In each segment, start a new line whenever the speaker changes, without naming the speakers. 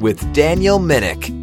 with Daniel Minnick.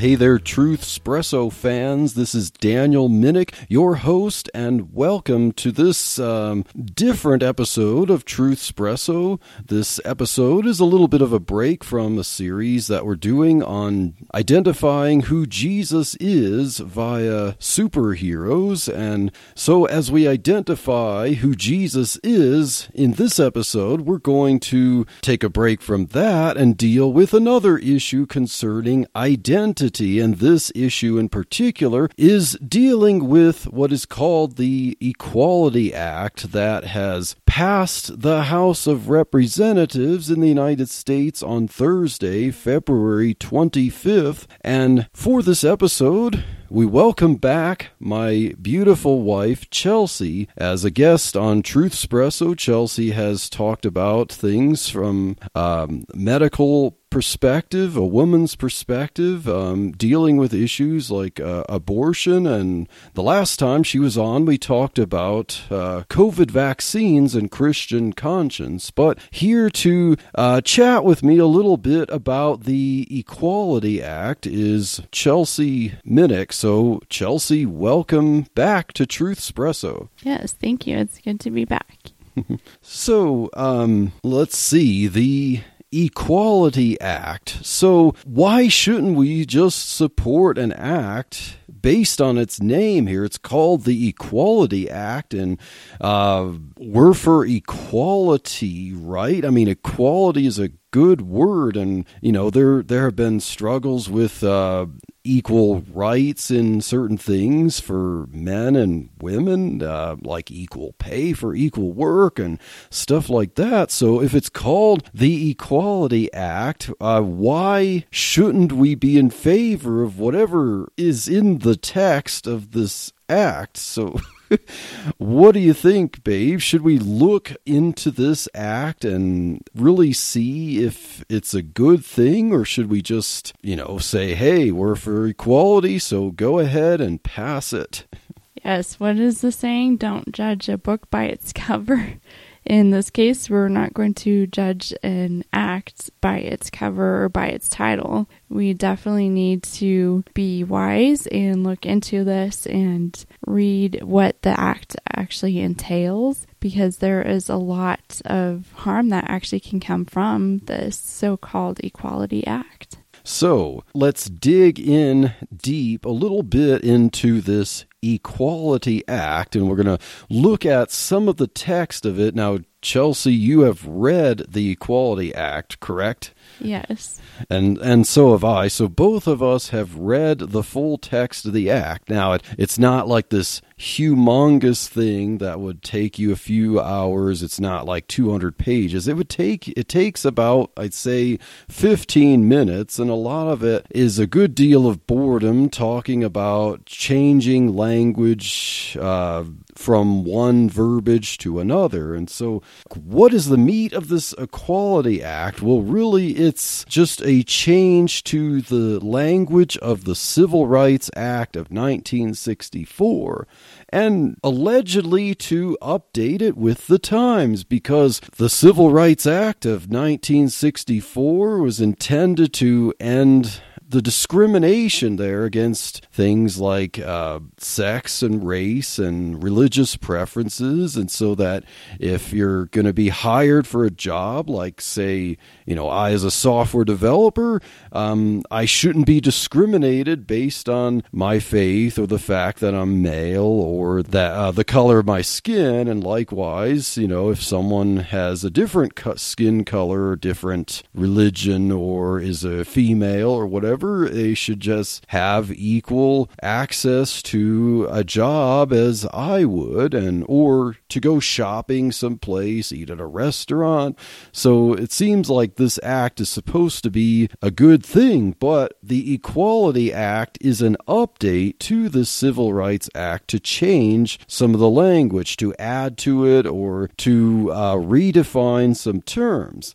Hey there, Truth Espresso fans. This is Daniel Minnick, your host, and welcome to this um, different episode of Truth Espresso. This episode is a little bit of a break from a series that we're doing on identifying who Jesus is via superheroes. And so, as we identify who Jesus is in this episode, we're going to take a break from that and deal with another issue concerning identity. And this issue in particular is dealing with what is called the Equality Act that has passed the House of Representatives in the United States on Thursday, February 25th. And for this episode, we welcome back my beautiful wife, Chelsea, as a guest on Truth Espresso. Chelsea has talked about things from um, medical perspective, a woman's perspective, um, dealing with issues like uh, abortion. And the last time she was on, we talked about uh, COVID vaccines and Christian conscience. But here to uh, chat with me a little bit about the Equality Act is Chelsea Minnick. So, Chelsea, welcome back to Truth Espresso.
Yes, thank you. It's good to be back.
So, um, let's see. The Equality Act. So, why shouldn't we just support an act based on its name here? It's called the Equality Act, and uh, we're for equality, right? I mean, equality is a good word, and you know there there have been struggles with uh, equal rights in certain things for men and women, uh, like equal pay for equal work and stuff like that. So, if it's called the Equality Act, uh, why shouldn't we be in favor of whatever is in the text of this act? So. what do you think, babe? Should we look into this act and really see if it's a good thing, or should we just, you know, say, hey, we're for equality, so go ahead and pass it?
Yes, what is the saying? Don't judge a book by its cover. In this case, we're not going to judge an act by its cover or by its title. We definitely need to be wise and look into this and read what the act actually entails because there is a lot of harm that actually can come from this so called Equality Act.
So let's dig in deep a little bit into this Equality Act, and we're going to look at some of the text of it. Now, Chelsea, you have read the Equality Act, correct?
Yes.
And and so have I. So both of us have read the full text of the act. Now it, it's not like this humongous thing that would take you a few hours. It's not like 200 pages. It would take it takes about I'd say 15 minutes and a lot of it is a good deal of boredom talking about changing language uh, from one verbiage to another. And so what is the meat of this Equality Act? Well, really it's just a change to the language of the Civil Rights Act of 1964 and allegedly to update it with the times because the Civil Rights Act of 1964 was intended to end the discrimination there against things like uh, sex and race and religious preferences. And so that if you're going to be hired for a job, like, say, you know, I as a software developer, um, I shouldn't be discriminated based on my faith or the fact that I'm male or that uh, the color of my skin. And likewise, you know, if someone has a different skin color or different religion or is a female or whatever whatever. They should just have equal access to a job as I would, and or to go shopping someplace, eat at a restaurant. So it seems like this act is supposed to be a good thing, but the Equality Act is an update to the Civil Rights Act to change some of the language, to add to it, or to uh, redefine some terms.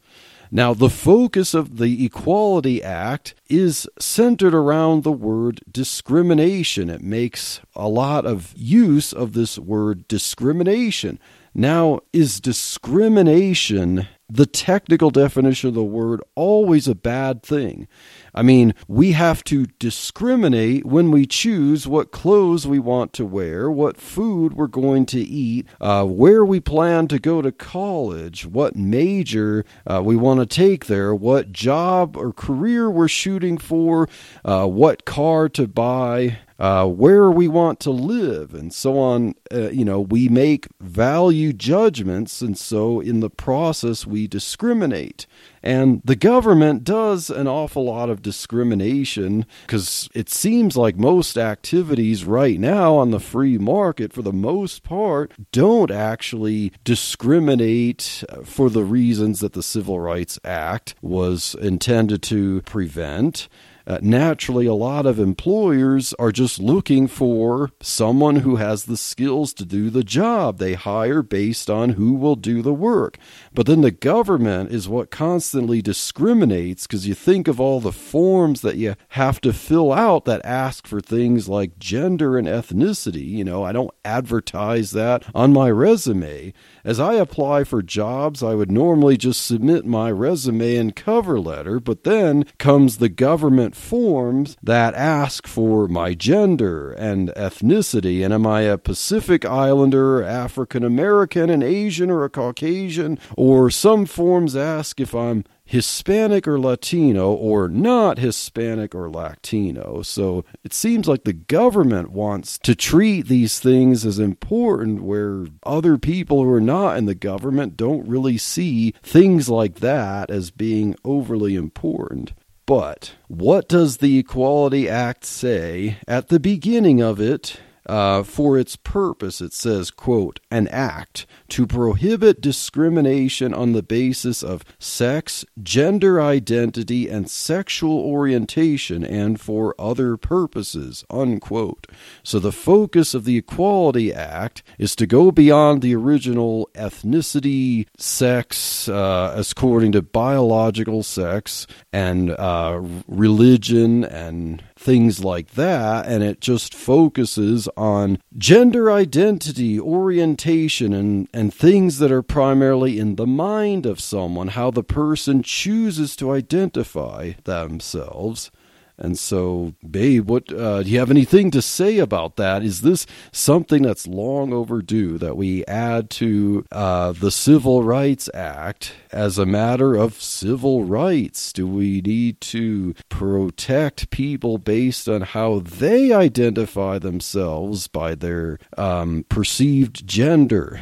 Now, the focus of the Equality Act is centered around the word discrimination. It makes a lot of use of this word discrimination. Now, is discrimination the technical definition of the word always a bad thing? I mean, we have to discriminate when we choose what clothes we want to wear, what food we're going to eat, uh, where we plan to go to college, what major uh, we want to take there, what job or career we're shooting for, uh, what car to buy uh, where we want to live, and so on. Uh, you know, we make value judgments, and so in the process, we discriminate. And the government does an awful lot of discrimination because it seems like most activities right now on the free market, for the most part, don't actually discriminate for the reasons that the Civil Rights Act was intended to prevent uh, naturally, a lot of employers are just looking for someone who has the skills to do the job. They hire based on who will do the work. But then the government is what constantly discriminates because you think of all the forms that you have to fill out that ask for things like gender and ethnicity. You know, I don't advertise that on my resume. As I apply for jobs, I would normally just submit my resume and cover letter, but then comes the government forms that ask for my gender and ethnicity, and am I a Pacific Islander, African American, an Asian, or a Caucasian? Or some forms ask if I'm Hispanic or Latino or not Hispanic or Latino. So it seems like the government wants to treat these things as important where other people who are not in the government don't really see things like that as being overly important. But what does the Equality Act say at the beginning of it? Uh, for its purpose, it says, quote, an act to prohibit discrimination on the basis of sex, gender identity, and sexual orientation, and for other purposes, unquote. So the focus of the Equality Act is to go beyond the original ethnicity, sex, uh, according to biological sex, and uh, religion and things like that, and it just focuses on gender identity, orientation, and, and things that are primarily in the mind of someone, how the person chooses to identify themselves. And so, babe, what uh, do you have anything to say about that? Is this something that's long overdue that we add to uh, the Civil Rights Act as a matter of civil rights? Do we need to protect people based on how they identify themselves by their um, perceived gender?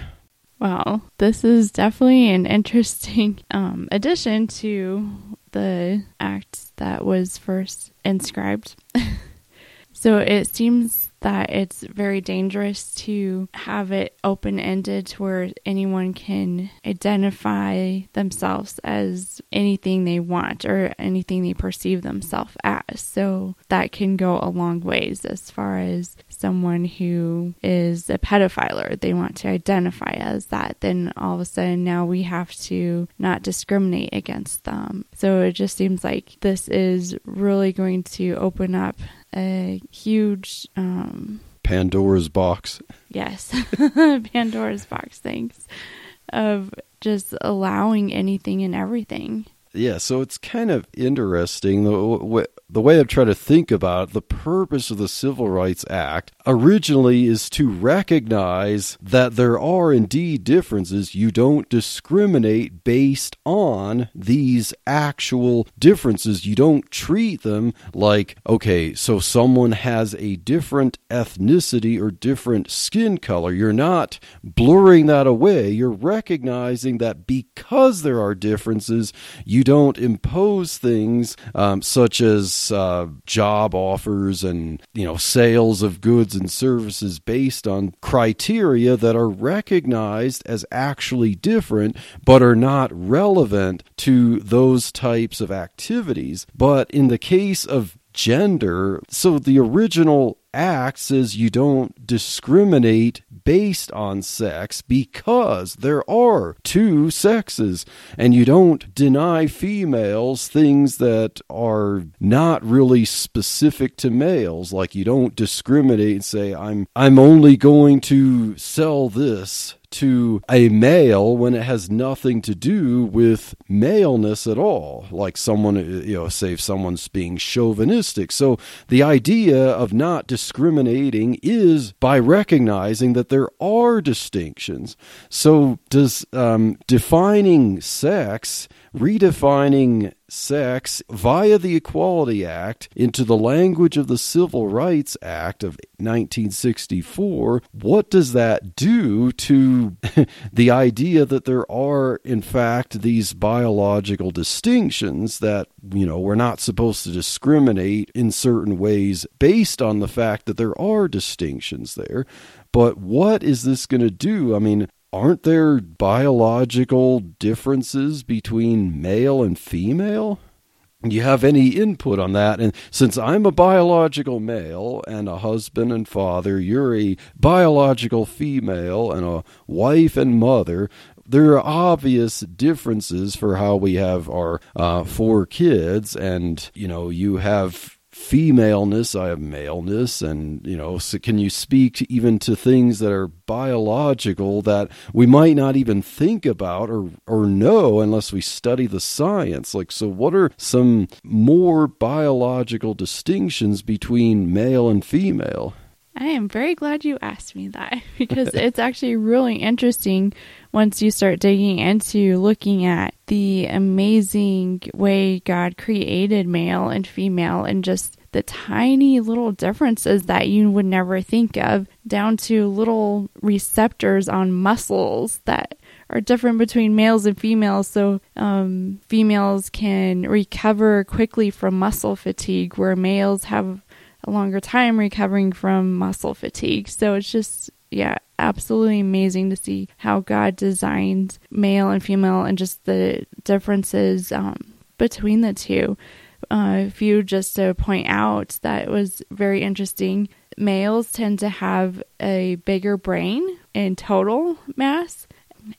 Well, this is definitely an interesting um, addition to the act that was first inscribed. so it seems that it's very dangerous to have it open ended to where anyone can identify themselves as anything they want or anything they perceive themselves as. So that can go a long ways as far as someone who is a pedophile they want to identify as that, then all of a sudden now we have to not discriminate against them. So it just seems like this is really going to open up a huge um,
Pandora's box.
Yes, Pandora's box. Thanks of just allowing anything and everything.
Yeah, so it's kind of interesting the the way I'm trying to think about it, the purpose of the Civil Rights Act originally is to recognize that there are indeed differences. You don't discriminate based on these actual differences. You don't treat them like, okay, so someone has a different ethnicity or different skin color. You're not blurring that away. You're recognizing that because there are differences, you you don't impose things um, such as uh, job offers and you know sales of goods and services based on criteria that are recognized as actually different but are not relevant to those types of activities. But in the case of gender, so the original act says you don't discriminate based on sex because there are two sexes and you don't deny females things that are not really specific to males. Like you don't discriminate and say I'm I'm only going to sell this to a male when it has nothing to do with maleness at all. Like someone, you know, say if someone's being chauvinistic. So the idea of not discriminating is by recognizing that there are distinctions. So does um, defining sex redefining sex via the Equality Act into the language of the Civil Rights Act of 1964, what does that do to the idea that there are, in fact, these biological distinctions that, you know, we're not supposed to discriminate in certain ways based on the fact that there are distinctions there? But what is this going to do? I mean, aren't there biological differences between male and female? you have any input on that? And since I'm a biological male and a husband and father, you're a biological female and a wife and mother. There are obvious differences for how we have our uh, four kids, and you know, you have femaleness, I have maleness, and you know, so can you speak even to things that are biological that we might not even think about or or know unless we study the science? Like, so what are some more biological distinctions between male and female?
I am very glad you asked me that because it's actually really interesting once you start digging into looking at the amazing way God created male and female and just the tiny little differences that you would never think of, down to little receptors on muscles that are different between males and females. So, um, females can recover quickly from muscle fatigue, where males have a longer time recovering from muscle fatigue. So, it's just, yeah, absolutely amazing to see how God designed male and female and just the differences um, between the two. Uh, a few just to point out that was very interesting. Males tend to have a bigger brain in total mass,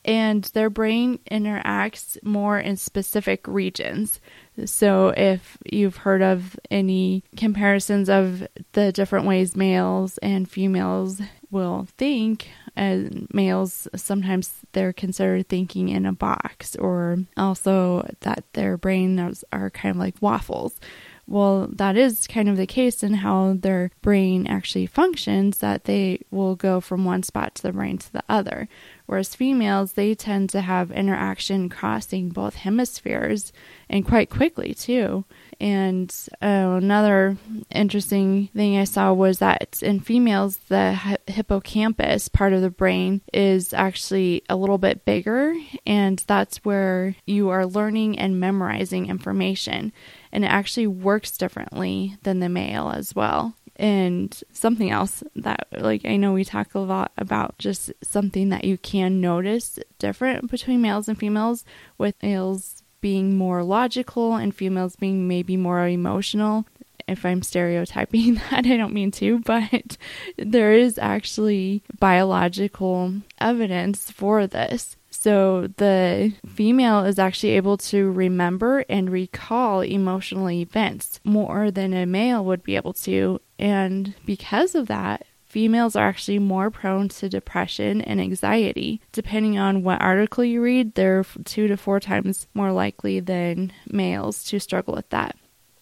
and their brain interacts more in specific regions. So, if you've heard of any comparisons of the different ways males and females will think, and males sometimes they're considered thinking in a box, or also that their brains are kind of like waffles. Well, that is kind of the case in how their brain actually functions, that they will go from one spot to the brain to the other. Whereas females, they tend to have interaction crossing both hemispheres and quite quickly too. And uh, another interesting thing I saw was that in females, the hippocampus part of the brain is actually a little bit bigger, and that's where you are learning and memorizing information. And it actually works differently than the male as well. And something else that, like, I know we talk a lot about just something that you can notice different between males and females, with males being more logical and females being maybe more emotional. If I'm stereotyping that, I don't mean to, but there is actually biological evidence for this. So the female is actually able to remember and recall emotional events more than a male would be able to. And because of that, females are actually more prone to depression and anxiety. Depending on what article you read, they're two to four times more likely than males to struggle with that.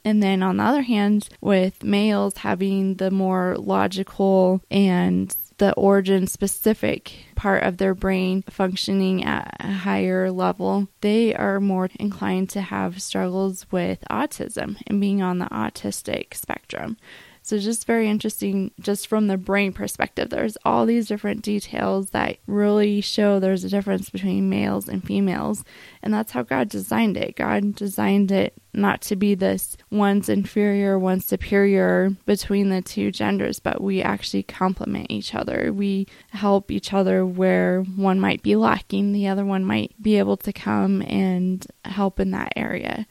And then on the other hand, with males having the more logical and the origin specific part of their brain functioning at a higher level, they are more inclined to have struggles with autism and being on the autistic spectrum. So, just very interesting, just from the brain perspective. There's all these different details that really show there's a difference between males and females. And that's how God designed it. God designed it not to be this one's inferior, one's superior between the two genders, but we actually complement each other. We help each other where one might be lacking, the other one might be able to come and help in that area.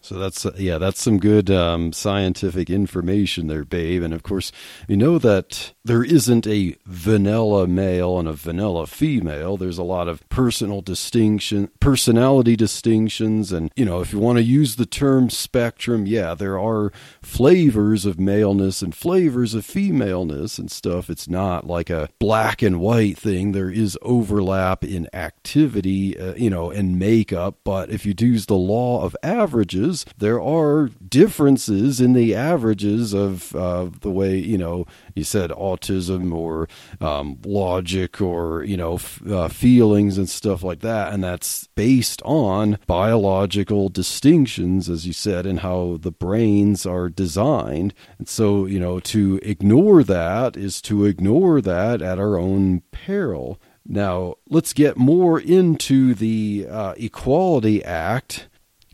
So that's uh, yeah, that's some good um, scientific information there, babe. And of course, you know that there isn't a vanilla male and a vanilla female. There's a lot of personal distinction, personality distinctions, and you know, if you want to use the term spectrum, yeah, there are flavors of maleness and flavors of femaleness and stuff. It's not like a black and white thing. There is overlap in activity, uh, you know, and makeup. But if you use the law of averages there are differences in the averages of uh, the way, you know, you said autism or um, logic or, you know, f- uh, feelings and stuff like that. And that's based on biological distinctions, as you said, and how the brains are designed. And so, you know, to ignore that is to ignore that at our own peril. Now, let's get more into the uh, Equality Act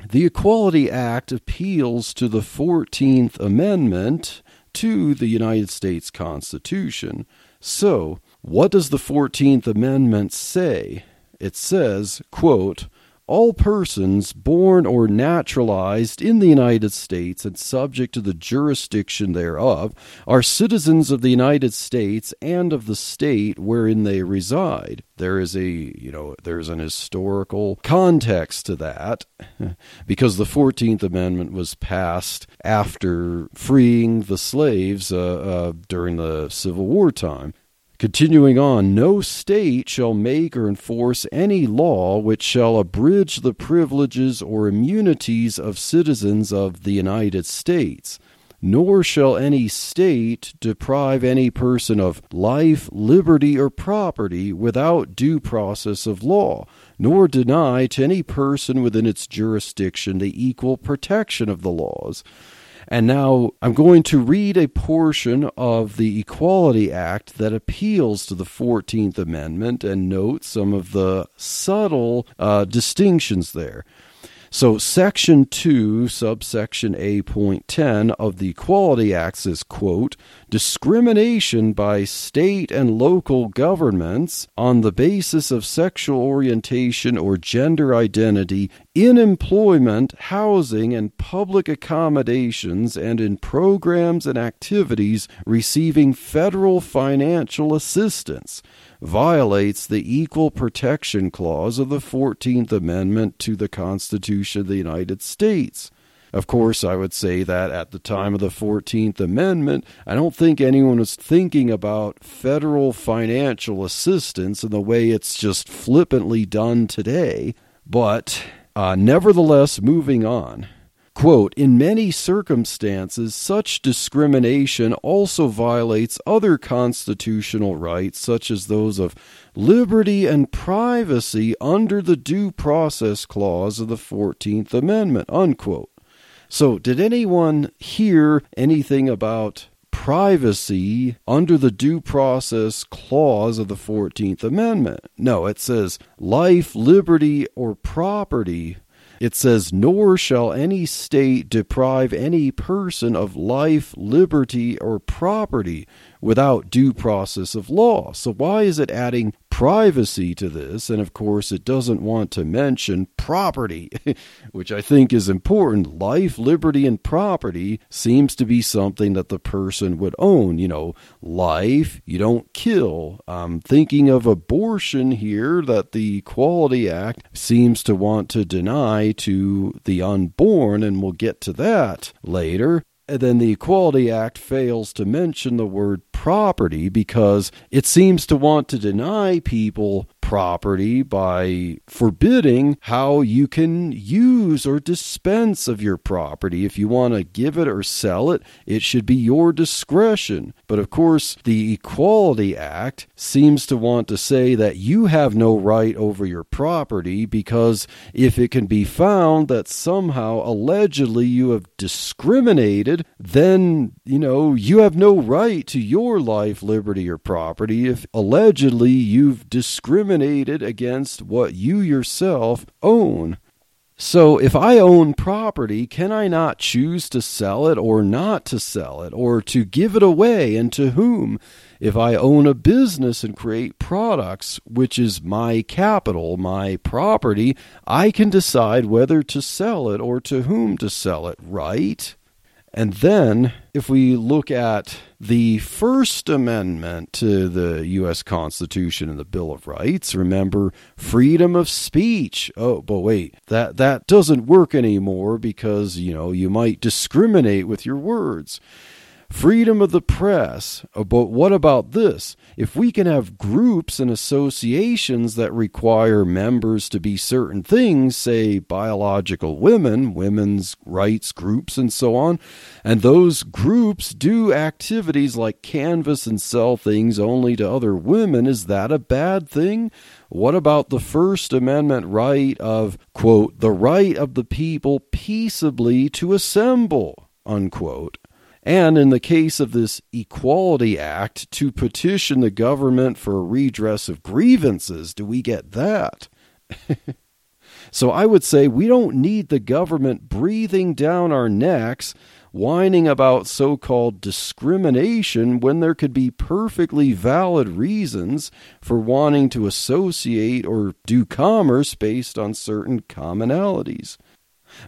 the Equality Act appeals to the 14th Amendment to the United States Constitution. So, what does the 14th Amendment say? It says, quote, all persons born or naturalized in the United States and subject to the jurisdiction thereof are citizens of the United States and of the state wherein they reside. There is a, you know, there's an historical context to that because the 14th Amendment was passed after freeing the slaves uh, uh, during the Civil War time. Continuing on, no state shall make or enforce any law which shall abridge the privileges or immunities of citizens of the United States, nor shall any state deprive any person of life, liberty, or property without due process of law, nor deny to any person within its jurisdiction the equal protection of the laws and now I'm going to read a portion of the Equality Act that appeals to the 14th Amendment and note some of the subtle uh, distinctions there. So, Section 2, subsection A, point 10 of the Equality Act says, quote, discrimination by state and local governments on the basis of sexual orientation or gender identity in employment, housing, and public accommodations, and in programs and activities receiving federal financial assistance violates the Equal Protection Clause of the 14th Amendment to the Constitution of the United States. Of course, I would say that at the time of the 14th Amendment, I don't think anyone was thinking about federal financial assistance in the way it's just flippantly done today. But uh, nevertheless, moving on. Quote, in many circumstances, such discrimination also violates other constitutional rights, such as those of liberty and privacy under the Due Process Clause of the 14th Amendment. Unquote. So, did anyone hear anything about privacy under the Due Process Clause of the 14th Amendment? No, it says life, liberty, or property it says, Nor shall any state deprive any person of life, liberty, or property without due process of law. So, why is it adding privacy to this? And of course, it doesn't want to mention property, which I think is important. Life, liberty, and property seems to be something that the person would own. You know, life, you don't kill. I'm thinking of abortion here that the Equality Act seems to want to deny to the unborn, and we'll get to that later. And then the Equality Act fails to mention the word property because it seems to want to deny people property by forbidding how you can use or dispense of your property. If you want to give it or sell it, it should be your discretion. But of course, the Equality Act seems to want to say that you have no right over your property because if it can be found that somehow allegedly you have discriminated, then, you know, you have no right to your life, liberty, or property if allegedly you've discriminated against what you yourself own. So, if I own property, can I not choose to sell it or not to sell it, or to give it away and to whom? If I own a business and create products, which is my capital, my property, I can decide whether to sell it or to whom to sell it, right? And then, if we look at the First Amendment to the U.S. Constitution and the Bill of Rights, remember freedom of speech. Oh, but wait, that, that doesn't work anymore because, you know, you might discriminate with your words freedom of the press. Uh, but what about this? If we can have groups and associations that require members to be certain things, say biological women, women's rights groups, and so on, and those groups do activities like canvass and sell things only to other women, is that a bad thing? What about the First Amendment right of, quote, the right of the people peaceably to assemble, unquote? And in the case of this Equality Act, to petition the government for a redress of grievances. Do we get that? so I would say we don't need the government breathing down our necks, whining about so called discrimination when there could be perfectly valid reasons for wanting to associate or do commerce based on certain commonalities.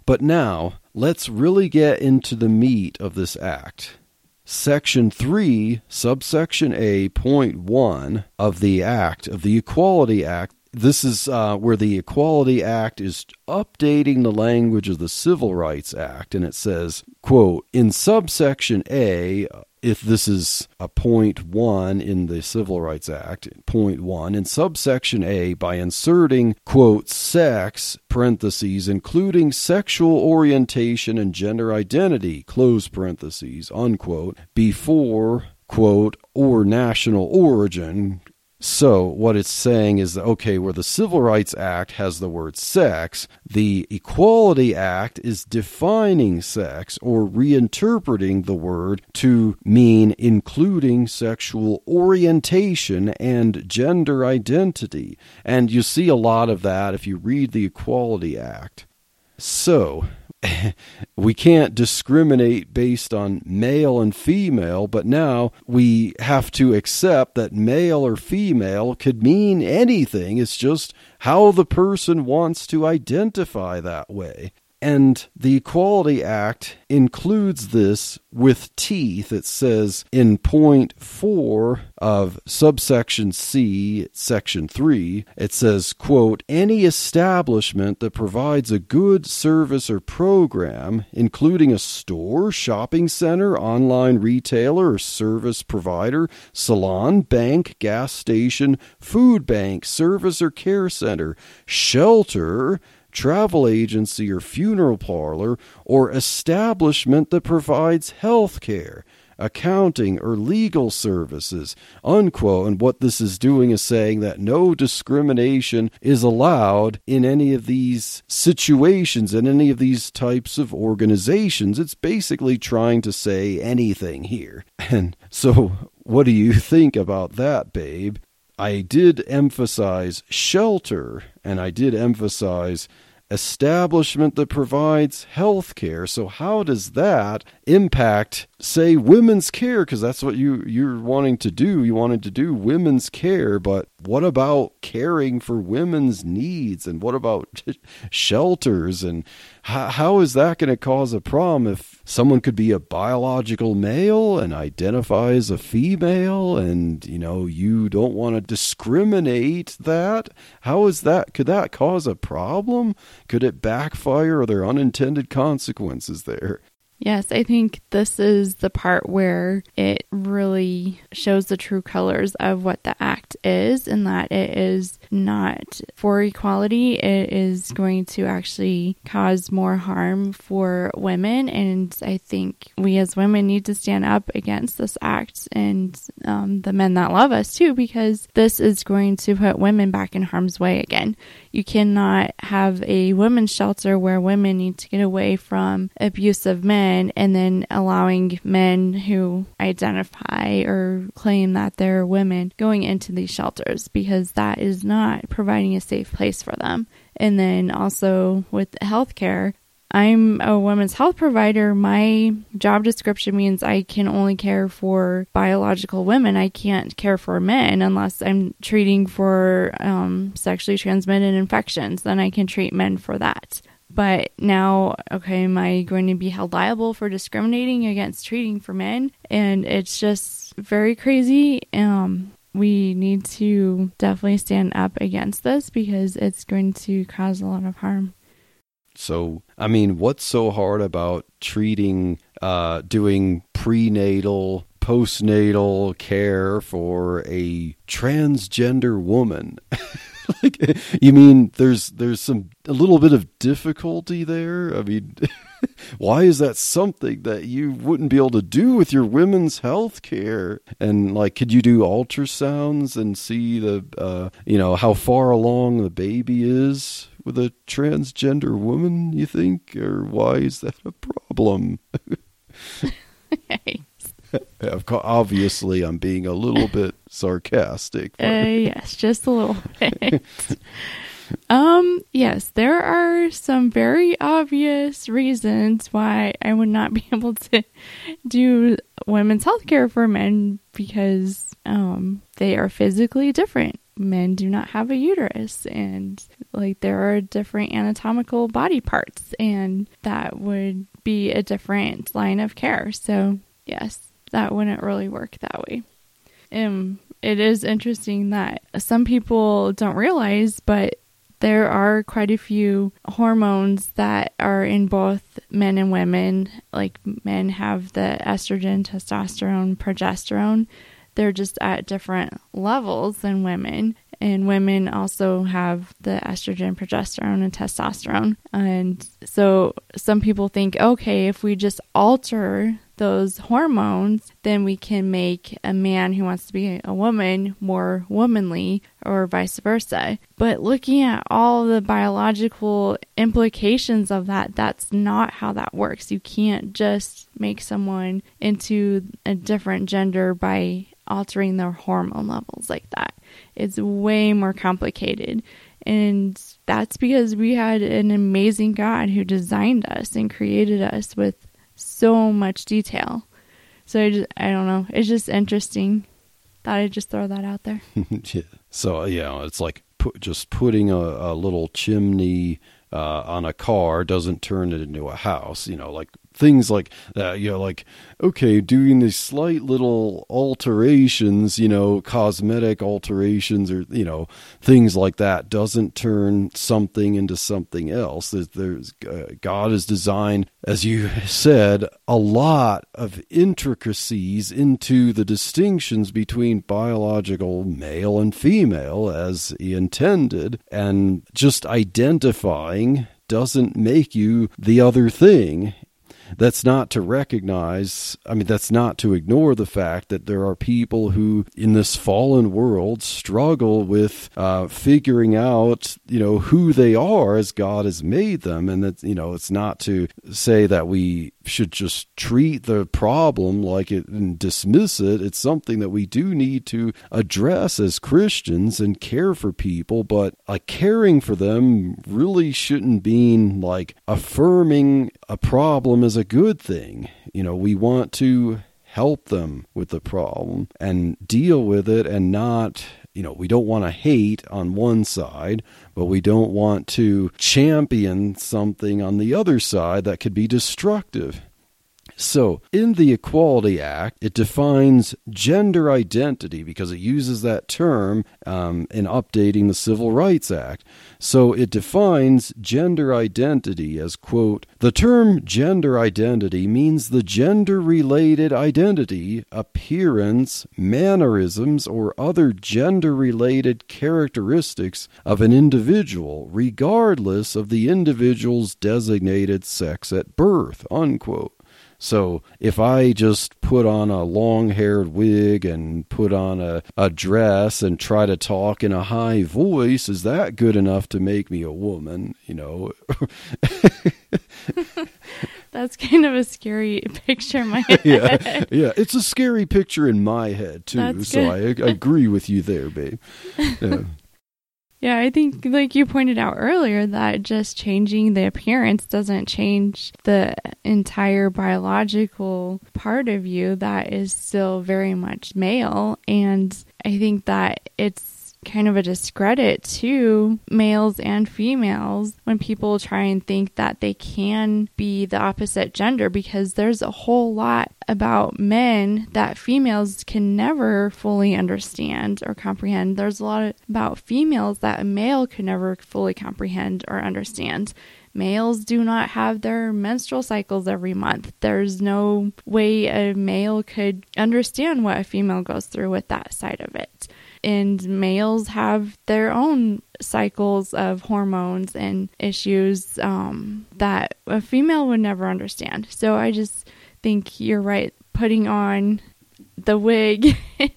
But now, let's really get into the meat of this act. Section 3, subsection A, point 1 of the Act, of the Equality Act, this is uh, where the Equality Act is updating the language of the Civil Rights Act, and it says, quote, in subsection A if this is a point one in the Civil Rights Act, point one, in subsection A, by inserting, quote, sex, parentheses, including sexual orientation and gender identity, close parentheses, unquote, before, quote, or national origin, so, what it's saying is that, okay, where the Civil Rights Act has the word sex, the Equality Act is defining sex or reinterpreting the word to mean including sexual orientation and gender identity. And you see a lot of that if you read the Equality Act. So, we can't discriminate based on male and female, but now we have to accept that male or female could mean anything. It's just how the person wants to identify that way. And the Equality Act includes this with teeth. It says in point four of subsection C, section three, it says, quote, any establishment that provides a good service or program, including a store, shopping center, online retailer or service provider, salon, bank, gas station, food bank, service or care center, shelter, travel agency or funeral parlor or establishment that provides health care, accounting, or legal services. Unquote. And what this is doing is saying that no discrimination is allowed in any of these situations, in any of these types of organizations. It's basically trying to say anything here. And so, what do you think about that, babe? I did emphasize shelter and I did emphasize establishment that provides health care. So, how does that impact, say, women's care? Because that's what you, you're wanting to do. You wanted to do women's care, but what about caring for women's needs? And what about shelters? And how, how is that going to cause a problem if someone could be a biological male and identify as a female and, you know, you don't want to discriminate that? How is that? Could that cause a problem? Could it backfire? Are there unintended consequences there?
Yes, I think this is the part where it really shows the true colors of what the act is, and that it is not for equality. It is going to actually cause more harm for women. And I think we as women need to stand up against this act and um, the men that love us too, because this is going to put women back in harm's way again. You cannot have a women's shelter where women need to get away from abusive men and then allowing men who identify or claim that they're women going into these shelters because that is not providing a safe place for them. And then also with healthcare, I'm a women's health provider. My job description means I can only care for biological women. I can't care for men unless I'm treating for um, sexually transmitted infections. Then I can treat men for that. But now, okay, am I going to be held liable for discriminating against treating for men? And it's just very crazy. Um, we need to definitely stand up against this because it's going to cause a lot of harm.
So, I mean, what's so hard about treating, uh, doing prenatal, postnatal care for a transgender woman? like, you mean there's there's some a little bit of difficulty there? I mean, why is that something that you wouldn't be able to do with your women's health care? And like, could you do ultrasounds and see the, uh, you know, how far along the baby is? With a transgender woman, you think? Or why is that a problem? Obviously, I'm being a little bit sarcastic.
Uh, yes, just a little bit. um, yes, there are some very obvious reasons why I would not be able to do women's health care for men because um, they are physically different men do not have a uterus and like there are different anatomical body parts and that would be a different line of care. So yes that wouldn't really work that way. Um it is interesting that some people don't realize but there are quite a few hormones that are in both men and women. Like men have the estrogen testosterone progesterone they're just at different levels than women. And women also have the estrogen, progesterone, and testosterone. And so some people think, okay, if we just alter those hormones, then we can make a man who wants to be a woman more womanly or vice versa. But looking at all the biological implications of that, that's not how that works. You can't just make someone into a different gender by altering their hormone levels like that. It's way more complicated. And that's because we had an amazing God who designed us and created us with so much detail. So I just, I don't know. It's just interesting. Thought I'd just throw that out there.
yeah. So, yeah, it's like just putting a, a little chimney uh, on a car doesn't turn it into a house. You know, like things like that. You know, like okay, doing these slight little alterations, you know, cosmetic alterations or you know things like that doesn't turn something into something else. There's, there's uh, God has designed, as you said, a lot of intricacies into the distinctions between biological male and female as he intended, and just identifying doesn't make you the other thing that's not to recognize, I mean, that's not to ignore the fact that there are people who in this fallen world struggle with uh, figuring out, you know, who they are as God has made them. And that, you know, it's not to say that we should just treat the problem like it and dismiss it. It's something that we do need to address as Christians and care for people, but a caring for them really shouldn't mean like affirming a problem as a good thing. You know, we want to help them with the problem and deal with it and not you know, we don't want to hate on one side, but we don't want to champion something on the other side that could be destructive. So, in the Equality Act, it defines gender identity because it uses that term um, in updating the Civil Rights Act. So, it defines gender identity as, quote, the term gender identity means the gender related identity, appearance, mannerisms, or other gender related characteristics of an individual, regardless of the individual's designated sex at birth, unquote. So if I just put on a long haired wig and put on a, a dress and try to talk in a high voice, is that good enough to make me a woman? You know?
That's kind of a scary picture in my head.
yeah, yeah, it's a scary picture in my head too.
That's
so I, I agree with you there, babe. Yeah.
Yeah, I think, like you pointed out earlier, that just changing the appearance doesn't change the entire biological part of you that is still very much male. And I think that it's kind of a discredit to males and females when people try and think that they can be the opposite gender because there's a whole lot about men that females can never fully understand or comprehend. There's a lot about females that a male could never fully comprehend or understand. Males do not have their menstrual cycles every month. There's no way a male could understand what a female goes through with that side of it and males have their own cycles of hormones and issues um, that a female would never understand. So I just think you're right. Putting on the wig,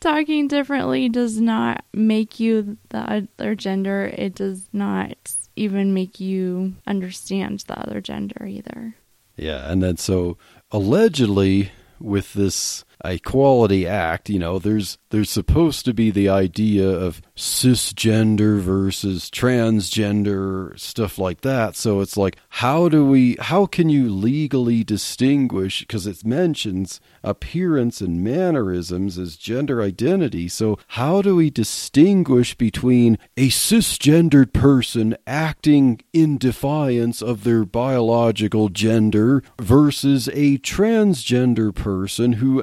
talking differently does not make you the other gender. It does not even make you understand the other gender either.
Yeah, and then so allegedly with this Equality Act, you know, there's there's supposed to be the idea of cisgender versus transgender stuff like that. So it's like how do we how can you legally distinguish because it mentions appearance and mannerisms as gender identity. So how do we distinguish between a cisgendered person acting in defiance of their biological gender versus a transgender person who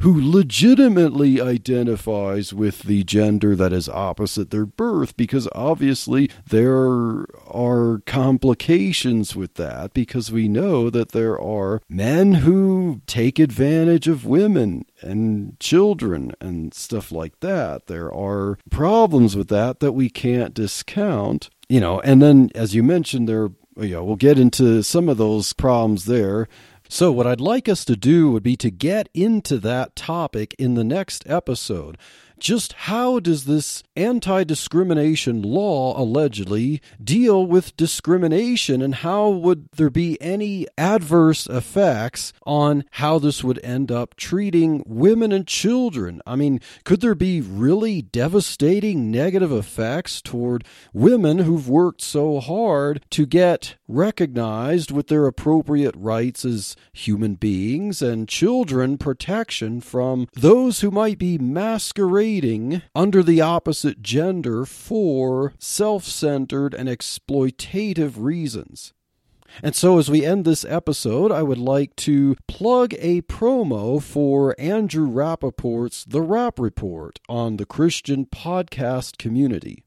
who legitimately identifies with the gender that is opposite their birth because obviously there are complications with that because we know that there are men who take advantage of women and children and stuff like that. There are problems with that that we can't discount. You know, and then as you mentioned, there, you know, we'll get into some of those problems there. So, what I'd like us to do would be to get into that topic in the next episode just how does this anti discrimination law allegedly deal with discrimination and how would there be any adverse effects on how this would end up treating women and children? I mean, could there be really devastating negative effects toward women who've worked so hard to get recognized with their appropriate rights as human beings and children protection from those who might be masquerading under the opposite gender for self centered and exploitative reasons. And so, as we end this episode, I would like to plug a promo for Andrew Rappaport's The Rap Report on the Christian podcast community.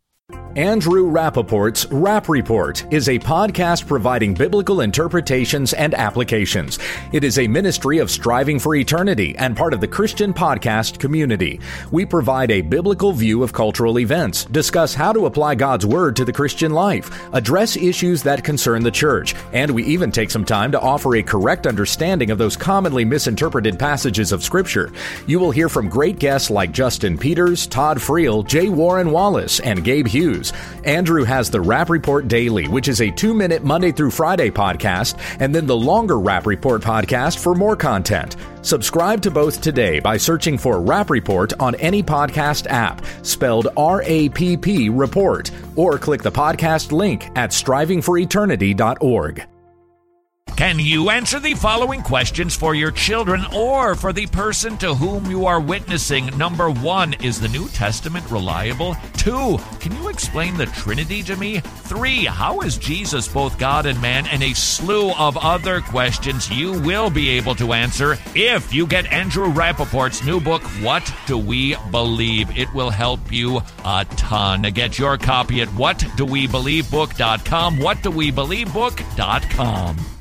Andrew Rappaport's Rap Report is a podcast providing biblical interpretations and applications. It is a ministry of striving for eternity and part of the Christian podcast community. We provide a biblical view of cultural events, discuss how to apply God's Word to the Christian life, address issues that concern the church, and we even take some time to offer a correct understanding of those commonly misinterpreted passages of Scripture. You will hear from great guests like Justin Peters, Todd Friel, J. Warner Wallace, and Gabe Hughes. Andrew has the Rap Report Daily, which is a two minute Monday through Friday podcast, and then the longer Rap Report podcast for more content. Subscribe to both today by searching for Rap Report on any podcast app, spelled R A P P Report, or click the podcast link at strivingforeternity.org.
Can you answer the following questions for your children or for the person to whom you are witnessing? Number one, is the New Testament reliable? Two, can you explain the Trinity to me? Three, how is Jesus both God and man? And a slew of other questions you will be able to answer if you get Andrew Rappaport's new book, What Do We Believe? It will help you a ton. Get your copy at whatdowebelievebook.com. Whatdowebelievebook.com.